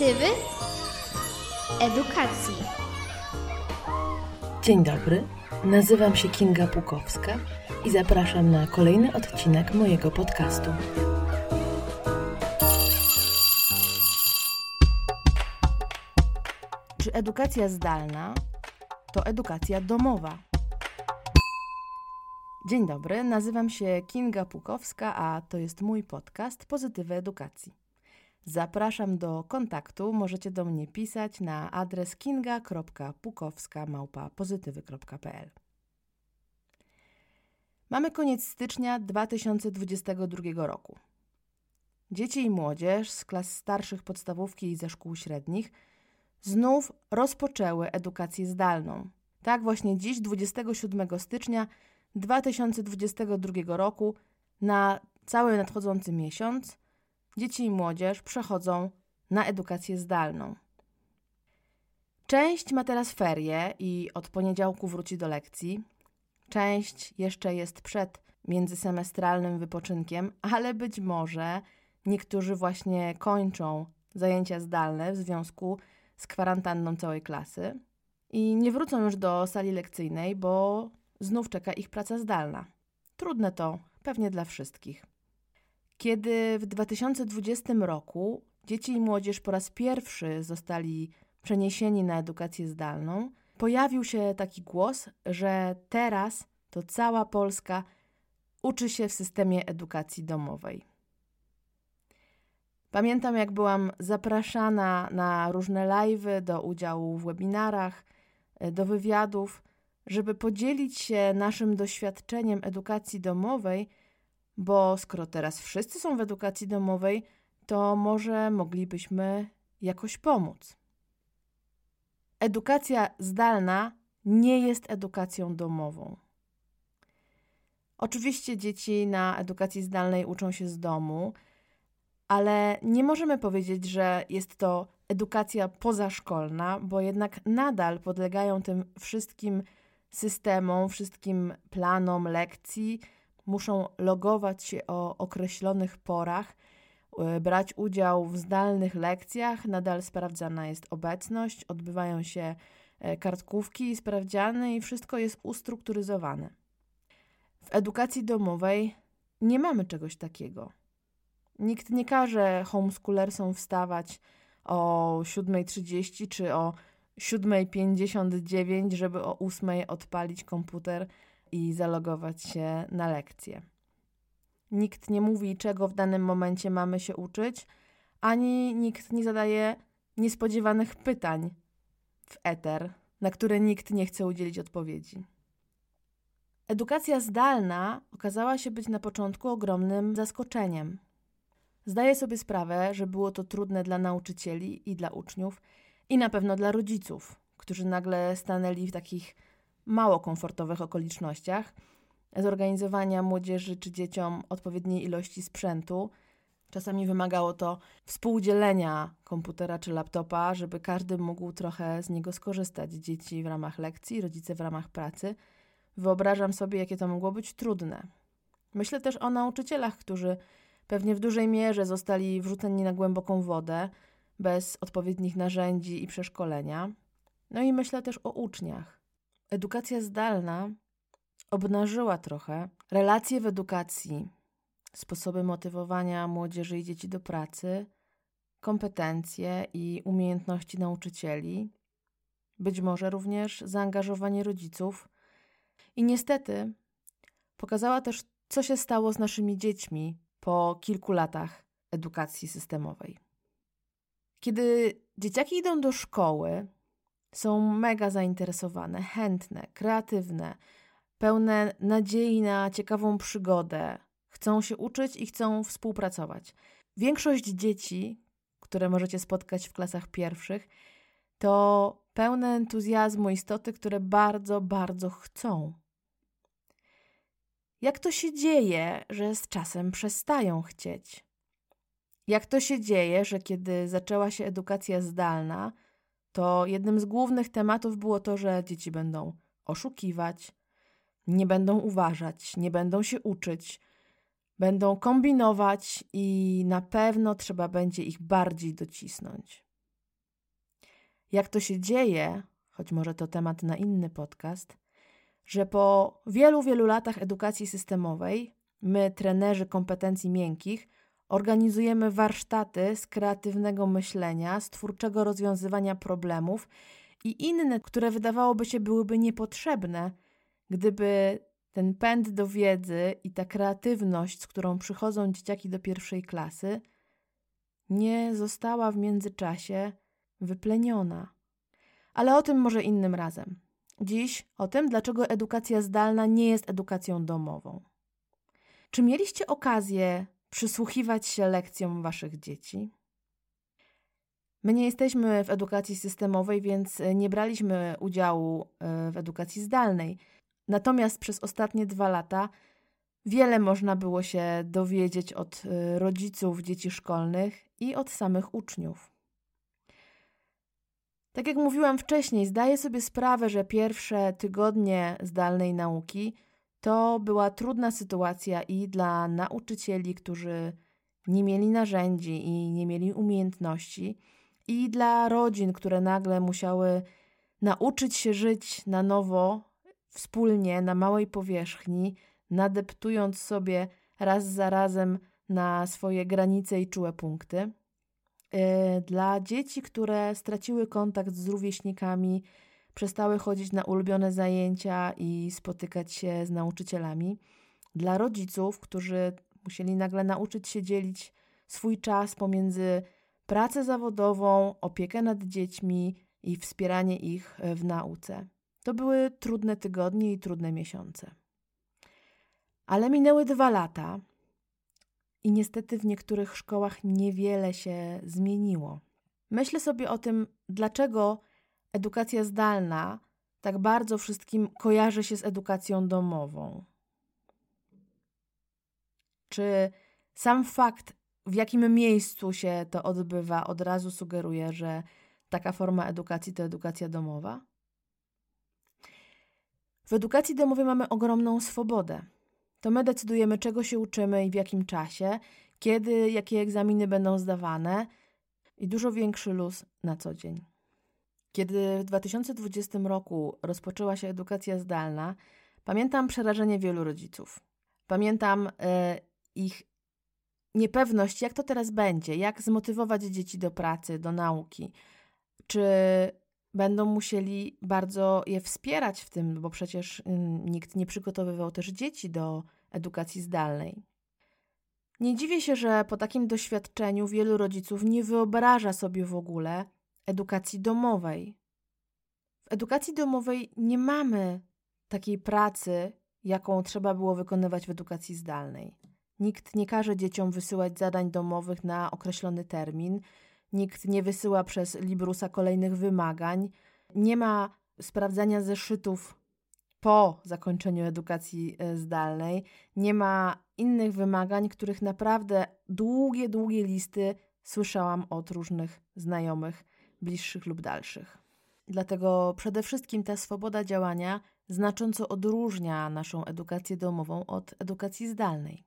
Pozytywy edukacji. Dzień dobry, nazywam się Kinga Pukowska i zapraszam na kolejny odcinek mojego podcastu. Czy edukacja zdalna to edukacja domowa? Dzień dobry, nazywam się Kinga Pukowska, a to jest mój podcast Pozytywy Edukacji. Zapraszam do kontaktu. Możecie do mnie pisać na adres kinga.pukowska.pozytywy.pl Mamy koniec stycznia 2022 roku. Dzieci i młodzież z klas starszych podstawówki i ze szkół średnich znów rozpoczęły edukację zdalną. Tak właśnie dziś, 27 stycznia 2022 roku, na cały nadchodzący miesiąc, dzieci i młodzież przechodzą na edukację zdalną. Część ma teraz ferie i od poniedziałku wróci do lekcji. Część jeszcze jest przed międzysemestralnym wypoczynkiem, ale być może niektórzy właśnie kończą zajęcia zdalne w związku z kwarantanną całej klasy i nie wrócą już do sali lekcyjnej, bo znów czeka ich praca zdalna. Trudne to pewnie dla wszystkich. Kiedy w 2020 roku dzieci i młodzież po raz pierwszy zostali przeniesieni na edukację zdalną, pojawił się taki głos, że teraz to cała Polska uczy się w systemie edukacji domowej. Pamiętam, jak byłam zapraszana na różne live'y, do udziału w webinarach, do wywiadów, żeby podzielić się naszym doświadczeniem edukacji domowej, bo skoro teraz wszyscy są w edukacji domowej, to może moglibyśmy jakoś pomóc. Edukacja zdalna nie jest edukacją domową. Oczywiście dzieci na edukacji zdalnej uczą się z domu, ale nie możemy powiedzieć, że jest to edukacja pozaszkolna, bo jednak nadal podlegają tym wszystkim systemom, wszystkim planom lekcji, muszą logować się o określonych porach, e, brać udział w zdalnych lekcjach, nadal sprawdzana jest obecność, odbywają się e, kartkówki, sprawdziany i wszystko jest ustrukturyzowane. W edukacji domowej nie mamy czegoś takiego. Nikt nie każe homeschoolersom wstawać o 7.30 czy o 7.59, żeby o 8.00 odpalić komputer i zalogować się na lekcję. Nikt nie mówi, czego w danym momencie mamy się uczyć, ani nikt nie zadaje niespodziewanych pytań w eter, na które nikt nie chce udzielić odpowiedzi. Edukacja zdalna okazała się być na początku ogromnym zaskoczeniem. Zdaję sobie sprawę, że było to trudne dla nauczycieli i dla uczniów, i na pewno dla rodziców, którzy nagle stanęli w takich mało komfortowych okolicznościach zorganizowania młodzieży czy dzieciom odpowiedniej ilości sprzętu. Czasami wymagało to współdzielenia komputera czy laptopa, żeby każdy mógł trochę z niego skorzystać. Dzieci w ramach lekcji, rodzice w ramach pracy. Wyobrażam sobie, jakie to mogło być trudne. Myślę też o nauczycielach, którzy pewnie w dużej mierze zostali wrzuceni na głęboką wodę, bez odpowiednich narzędzi i przeszkolenia. No i myślę też o uczniach. Edukacja zdalna obnażyła trochę relacje w edukacji, sposoby motywowania młodzieży i dzieci do pracy, kompetencje i umiejętności nauczycieli, być może również zaangażowanie rodziców. I niestety pokazała też, co się stało z naszymi dziećmi po kilku latach edukacji systemowej. Kiedy dzieciaki idą do szkoły, są mega zainteresowane, chętne, kreatywne, pełne nadziei na ciekawą przygodę, chcą się uczyć i chcą współpracować. Większość dzieci, które możecie spotkać w klasach pierwszych, to pełne entuzjazmu istoty, które bardzo, bardzo chcą. Jak to się dzieje, że z czasem przestają chcieć? Jak to się dzieje, że kiedy zaczęła się edukacja zdalna, to jednym z głównych tematów było to, że dzieci będą oszukiwać, nie będą uważać, nie będą się uczyć, będą kombinować i na pewno trzeba będzie ich bardziej docisnąć. jak to się dzieje, choć może to temat na inny podcast, że po wielu, wielu latach edukacji systemowej, my, trenerzy kompetencji miękkich, organizujemy warsztaty z kreatywnego myślenia, z twórczego rozwiązywania problemów i inne, które wydawałoby się byłyby niepotrzebne, gdyby ten pęd do wiedzy i ta kreatywność, z którą przychodzą dzieciaki do pierwszej klasy, nie została w międzyczasie wypleniona. Ale o tym może innym razem. Dziś o tym, dlaczego edukacja zdalna nie jest edukacją domową. Czy mieliście okazję przysłuchiwać się lekcjom waszych dzieci? My nie jesteśmy w edukacji systemowej, więc nie braliśmy udziału e, w edukacji zdalnej. Natomiast przez ostatnie dwa lata wiele można było się dowiedzieć od e, rodziców dzieci szkolnych i od samych uczniów. Tak jak mówiłam wcześniej, zdaję sobie sprawę, że pierwsze tygodnie zdalnej nauki to była trudna sytuacja i dla nauczycieli, którzy nie mieli narzędzi i nie mieli umiejętności, i dla rodzin, które nagle musiały nauczyć się żyć na nowo, wspólnie, na małej powierzchni, nadeptując sobie raz za razem na swoje granice i czułe punkty. E, dla dzieci, które straciły kontakt z rówieśnikami, przestały chodzić na ulubione zajęcia i spotykać się z nauczycielami. Dla rodziców, którzy musieli nagle nauczyć się dzielić swój czas pomiędzy pracę zawodową, opiekę nad dziećmi i wspieranie ich w nauce. To były trudne tygodnie i trudne miesiące. Ale minęły dwa lata i niestety w niektórych szkołach niewiele się zmieniło. Myślę sobie o tym, dlaczego edukacja zdalna tak bardzo wszystkim kojarzy się z edukacją domową. Czy sam fakt, w jakim miejscu się to odbywa, od razu sugeruje, że taka forma edukacji to edukacja domowa? W edukacji domowej mamy ogromną swobodę. To my decydujemy, czego się uczymy i w jakim czasie, kiedy, jakie egzaminy będą zdawane i dużo większy luz na co dzień. Kiedy w 2020 roku rozpoczęła się edukacja zdalna, pamiętam przerażenie wielu rodziców. Pamiętam y, ich niepewność, jak to teraz będzie, jak zmotywować dzieci do pracy, do nauki. Czy będą musieli bardzo je wspierać w tym, bo przecież nikt nie przygotowywał też dzieci do edukacji zdalnej. Nie dziwię się, że po takim doświadczeniu wielu rodziców nie wyobraża sobie w ogóle edukacji domowej. W edukacji domowej nie mamy takiej pracy, jaką trzeba było wykonywać w edukacji zdalnej. Nikt nie każe dzieciom wysyłać zadań domowych na określony termin, nikt nie wysyła przez Librusa kolejnych wymagań, nie ma sprawdzania zeszytów po zakończeniu edukacji e, zdalnej, nie ma innych wymagań, których naprawdę długie, długie listy słyszałam od różnych znajomych, bliższych lub dalszych. Dlatego przede wszystkim ta swoboda działania znacząco odróżnia naszą edukację domową od edukacji zdalnej.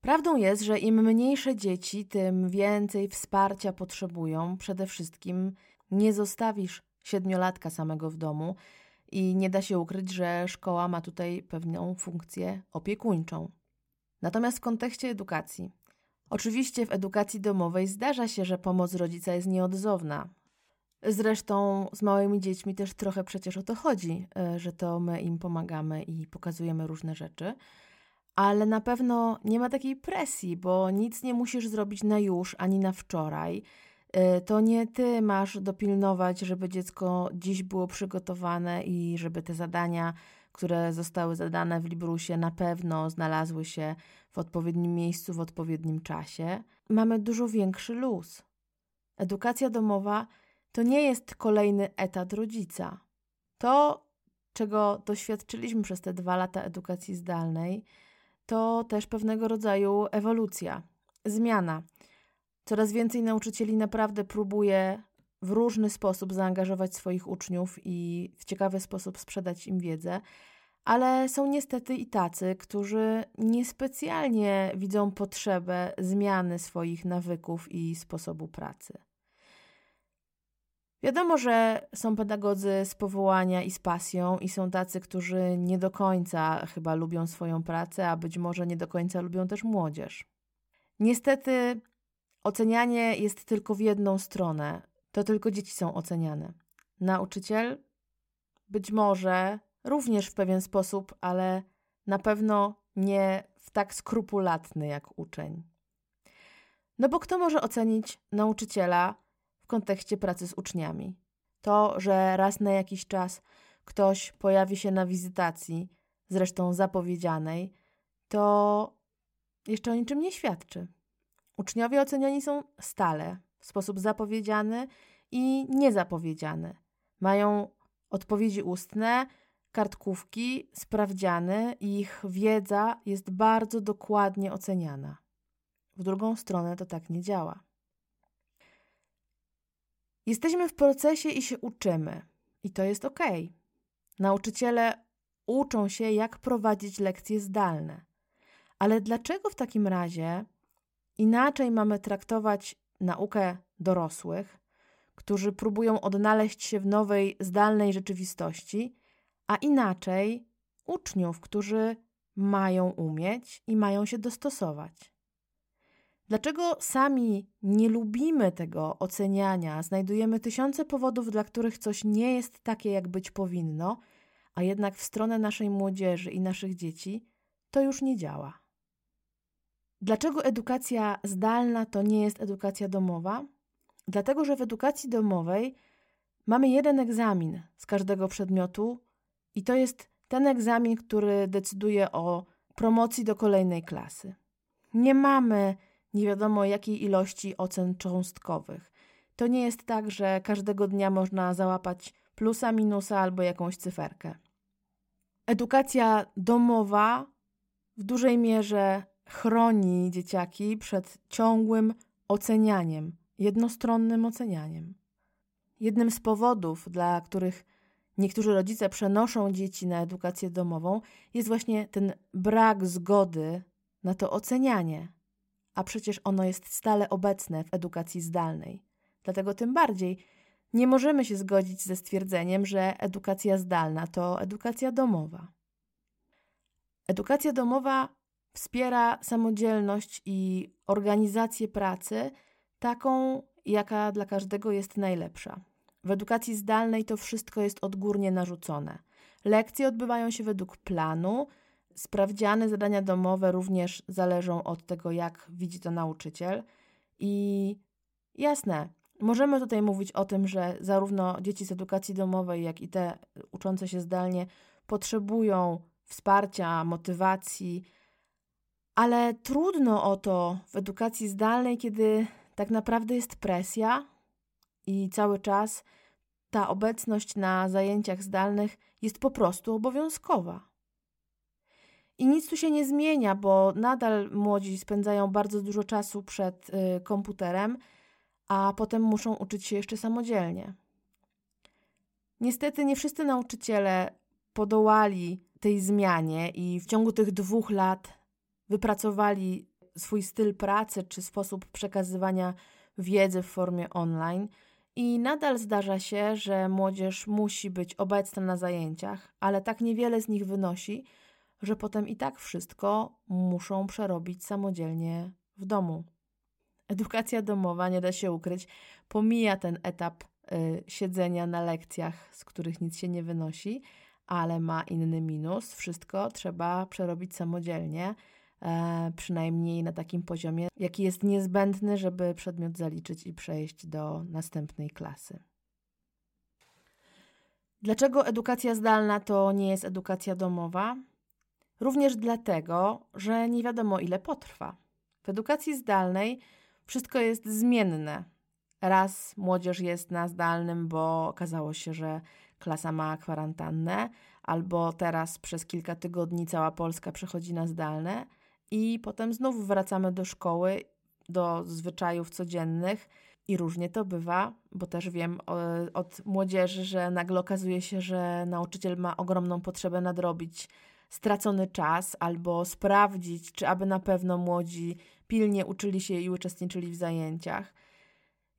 Prawdą jest, że im mniejsze dzieci, tym więcej wsparcia potrzebują. Przede wszystkim nie zostawisz siedmiolatka samego w domu i nie da się ukryć, że szkoła ma tutaj pewną funkcję opiekuńczą. Natomiast w kontekście edukacji. Oczywiście w edukacji domowej zdarza się, że pomoc rodzica jest nieodzowna. Zresztą z małymi dziećmi też trochę przecież o to chodzi, e, że to my im pomagamy i pokazujemy różne rzeczy ale na pewno nie ma takiej presji, bo nic nie musisz zrobić na już ani na wczoraj. Y, to nie ty masz dopilnować, żeby dziecko dziś było przygotowane i żeby te zadania, które zostały zadane w Librusie, na pewno znalazły się w odpowiednim miejscu, w odpowiednim czasie. Mamy dużo większy luz. Edukacja domowa to nie jest kolejny etat rodzica. To, czego doświadczyliśmy przez te dwa lata edukacji zdalnej, to też pewnego rodzaju ewolucja, zmiana. Coraz więcej nauczycieli naprawdę próbuje w różny sposób zaangażować swoich uczniów i w ciekawy sposób sprzedać im wiedzę, ale są niestety i tacy, którzy niespecjalnie widzą potrzebę zmiany swoich nawyków i sposobu pracy. Wiadomo, że są pedagodzy z powołania i z pasją, i są tacy, którzy nie do końca chyba lubią swoją pracę, a być może nie do końca lubią też młodzież. Niestety, ocenianie jest tylko w jedną stronę. To tylko dzieci są oceniane. Nauczyciel być może również w pewien sposób, ale na pewno nie w tak skrupulatny jak uczeń. No bo kto może ocenić nauczyciela w kontekście pracy z uczniami? To, że raz na jakiś czas ktoś pojawi się na wizytacji, zresztą zapowiedzianej, to jeszcze o niczym nie świadczy. Uczniowie oceniani są stale, w sposób zapowiedziany i niezapowiedziany. Mają odpowiedzi ustne, kartkówki, sprawdziany i ich wiedza jest bardzo dokładnie oceniana. W drugą stronę to tak nie działa. Jesteśmy w procesie i się uczymy, i to jest ok. Nauczyciele uczą się, jak prowadzić lekcje zdalne. Ale dlaczego w takim razie inaczej mamy traktować naukę dorosłych, którzy próbują odnaleźć się w nowej, zdalnej rzeczywistości, a inaczej uczniów, którzy mają umieć i mają się dostosować. Dlaczego sami nie lubimy tego oceniania, znajdujemy tysiące powodów, dla których coś nie jest takie, jak być powinno, a jednak w stronę naszej młodzieży i naszych dzieci to już nie działa? Dlaczego edukacja zdalna to nie jest edukacja domowa? Dlatego, że w edukacji domowej mamy jeden egzamin z każdego przedmiotu i to jest ten egzamin, który decyduje o promocji do kolejnej klasy. Nie mamy nie wiadomo jakiej ilości ocen cząstkowych. To nie jest tak, że każdego dnia można załapać plusa, minusa albo jakąś cyferkę. Edukacja domowa w dużej mierze chroni dzieciaki przed ciągłym ocenianiem, jednostronnym ocenianiem. Jednym z powodów, dla których niektórzy rodzice przenoszą dzieci na edukację domową, jest właśnie ten brak zgody na to ocenianie, a przecież ono jest stale obecne w edukacji zdalnej. Dlatego tym bardziej nie możemy się zgodzić ze stwierdzeniem, że edukacja zdalna to edukacja domowa. Edukacja domowa wspiera samodzielność i organizację pracy taką, jaka dla każdego jest najlepsza. W edukacji zdalnej to wszystko jest odgórnie narzucone. Lekcje odbywają się według planu, sprawdziane zadania domowe również zależą od tego, jak widzi to nauczyciel. I jasne, możemy tutaj mówić o tym, że zarówno dzieci z edukacji domowej, jak i te uczące się zdalnie potrzebują wsparcia, motywacji, ale trudno o to w edukacji zdalnej, kiedy tak naprawdę jest presja i cały czas ta obecność na zajęciach zdalnych jest po prostu obowiązkowa. I nic tu się nie zmienia, bo nadal młodzi spędzają bardzo dużo czasu przed y, komputerem, a potem muszą uczyć się jeszcze samodzielnie. Niestety nie wszyscy nauczyciele podołali tej zmianie i w ciągu tych dwóch lat wypracowali swój styl pracy czy sposób przekazywania wiedzy w formie online. I nadal zdarza się, że młodzież musi być obecna na zajęciach, ale tak niewiele z nich wynosi, że potem i tak wszystko muszą przerobić samodzielnie w domu. Edukacja domowa, nie da się ukryć, pomija ten etap y, siedzenia na lekcjach, z których nic się nie wynosi, ale ma inny minus. Wszystko trzeba przerobić samodzielnie, przynajmniej na takim poziomie, jaki jest niezbędny, żeby przedmiot zaliczyć i przejść do następnej klasy. Dlaczego edukacja zdalna to nie jest edukacja domowa? Również dlatego, że nie wiadomo ile potrwa. W edukacji zdalnej wszystko jest zmienne. Raz młodzież jest na zdalnym, bo okazało się, że klasa ma kwarantannę, albo teraz przez kilka tygodni cała Polska przechodzi na zdalne, i potem znów wracamy do szkoły, do zwyczajów codziennych. I różnie to bywa, bo też wiem od młodzieży, że nagle okazuje się, że nauczyciel ma ogromną potrzebę nadrobić stracony czas albo sprawdzić, czy aby na pewno młodzi pilnie uczyli się i uczestniczyli w zajęciach.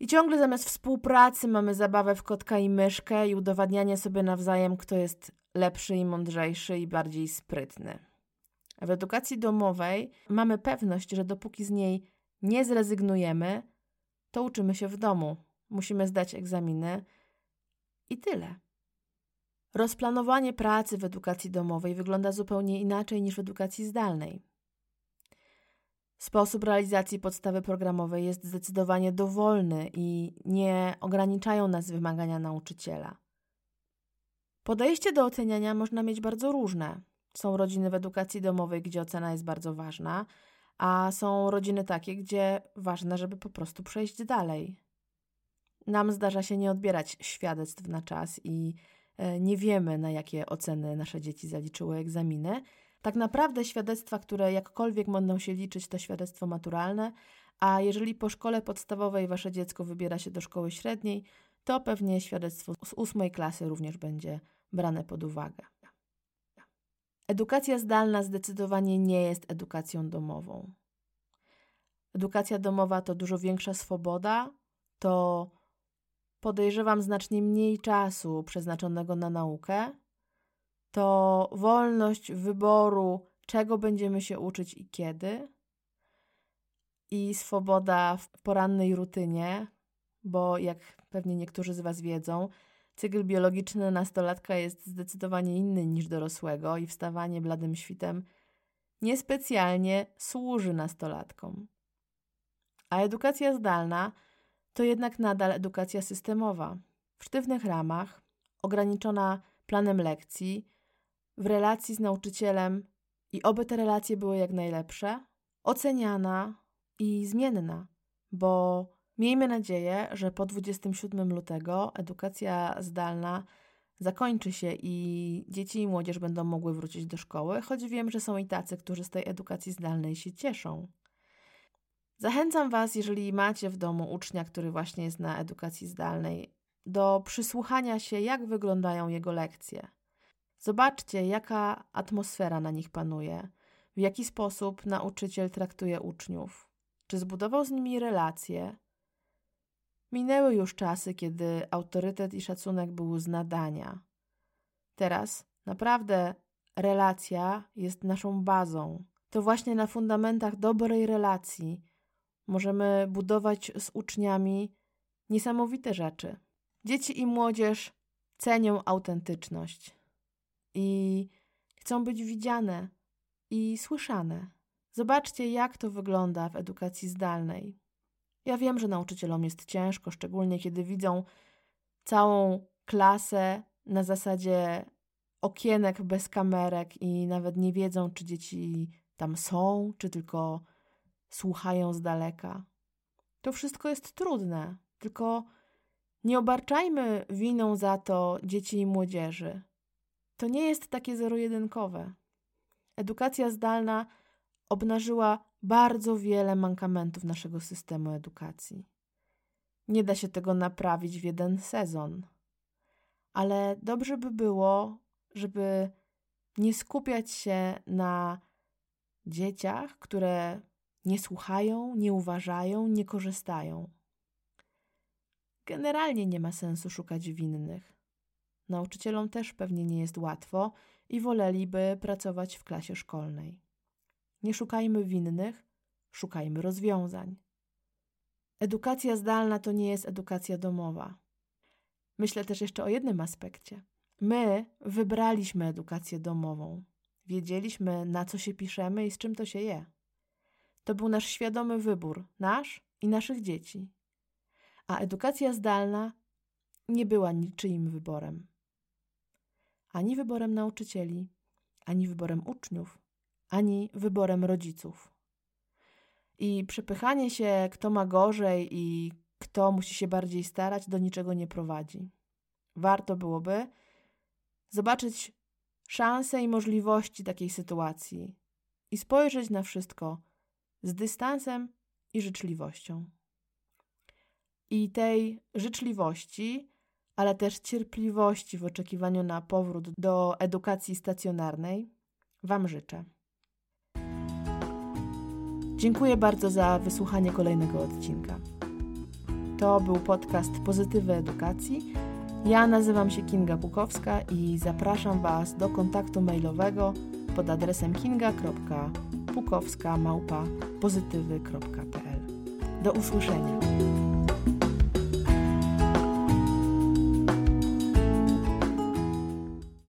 I ciągle zamiast współpracy mamy zabawę w kotka i myszkę i udowadnianie sobie nawzajem, kto jest lepszy i mądrzejszy i bardziej sprytny. W edukacji domowej mamy pewność, że dopóki z niej nie zrezygnujemy, to uczymy się w domu. Musimy zdać egzaminy i tyle. Rozplanowanie pracy w edukacji domowej wygląda zupełnie inaczej niż w edukacji zdalnej. Sposób realizacji podstawy programowej jest zdecydowanie dowolny i nie ograniczają nas wymagania nauczyciela. Podejście do oceniania można mieć bardzo różne. Są rodziny w edukacji domowej, gdzie ocena jest bardzo ważna, a są rodziny takie, gdzie ważne, żeby po prostu przejść dalej. Nam zdarza się nie odbierać świadectw na czas i e, nie wiemy, na jakie oceny nasze dzieci zaliczyły egzaminy. Tak naprawdę świadectwa, które jakkolwiek będą się liczyć, to świadectwo maturalne, a jeżeli po szkole podstawowej wasze dziecko wybiera się do szkoły średniej, to pewnie świadectwo z ósmej klasy również będzie brane pod uwagę. Edukacja zdalna zdecydowanie nie jest edukacją domową. Edukacja domowa to dużo większa swoboda, to podejrzewam znacznie mniej czasu przeznaczonego na naukę, to wolność wyboru, czego będziemy się uczyć i kiedy, i swoboda w porannej rutynie, bo jak pewnie niektórzy z Was wiedzą, cykl biologiczny nastolatka jest zdecydowanie inny niż dorosłego i wstawanie bladym świtem niespecjalnie służy nastolatkom. A edukacja zdalna to jednak nadal edukacja systemowa, w sztywnych ramach, ograniczona planem lekcji, w relacji z nauczycielem i oby te relacje były jak najlepsze, oceniana i zmienna, bo miejmy nadzieję, że po 27 lutego edukacja zdalna zakończy się i dzieci i młodzież będą mogły wrócić do szkoły, choć wiem, że są i tacy, którzy z tej edukacji zdalnej się cieszą. Zachęcam Was, jeżeli macie w domu ucznia, który właśnie jest na edukacji zdalnej, do przysłuchania się, jak wyglądają jego lekcje. Zobaczcie, jaka atmosfera na nich panuje, w jaki sposób nauczyciel traktuje uczniów, czy zbudował z nimi relacje. Minęły już czasy, kiedy autorytet i szacunek był z nadania. Teraz naprawdę relacja jest naszą bazą. To właśnie na fundamentach dobrej relacji możemy budować z uczniami niesamowite rzeczy. Dzieci i młodzież cenią autentyczność i chcą być widziane i słyszane. Zobaczcie, jak to wygląda w edukacji zdalnej. Ja wiem, że nauczycielom jest ciężko, szczególnie kiedy widzą całą klasę na zasadzie okienek bez kamerek i nawet nie wiedzą, czy dzieci tam są, czy tylko słuchają z daleka. To wszystko jest trudne, tylko nie obarczajmy winą za to dzieci i młodzieży. To nie jest takie zero-jedynkowe. Edukacja zdalna obnażyła bardzo wiele mankamentów naszego systemu edukacji. Nie da się tego naprawić w jeden sezon, ale dobrze by było, żeby nie skupiać się na dzieciach, które nie słuchają, nie uważają, nie korzystają. Generalnie nie ma sensu szukać winnych. Nauczycielom też pewnie nie jest łatwo i woleliby pracować w klasie szkolnej. Nie szukajmy winnych, szukajmy rozwiązań. Edukacja zdalna to nie jest edukacja domowa. Myślę też jeszcze o jednym aspekcie. My wybraliśmy edukację domową. Wiedzieliśmy, na co się piszemy i z czym to się je. To był nasz świadomy wybór, nasz i naszych dzieci. A edukacja zdalna nie była niczyim wyborem. Ani wyborem nauczycieli, ani wyborem uczniów, ani wyborem rodziców. I przepychanie się, kto ma gorzej i kto musi się bardziej starać, do niczego nie prowadzi. Warto byłoby zobaczyć szanse i możliwości takiej sytuacji i spojrzeć na wszystko z dystansem i życzliwością. I tej życzliwości, ale też cierpliwości w oczekiwaniu na powrót do edukacji stacjonarnej Wam życzę. Dziękuję bardzo za wysłuchanie kolejnego odcinka. To był podcast Pozytywy Edukacji. Ja nazywam się Kinga Pukowska i zapraszam Was do kontaktu mailowego pod adresem kinga.pukowska.pozytywy.pl. Do usłyszenia.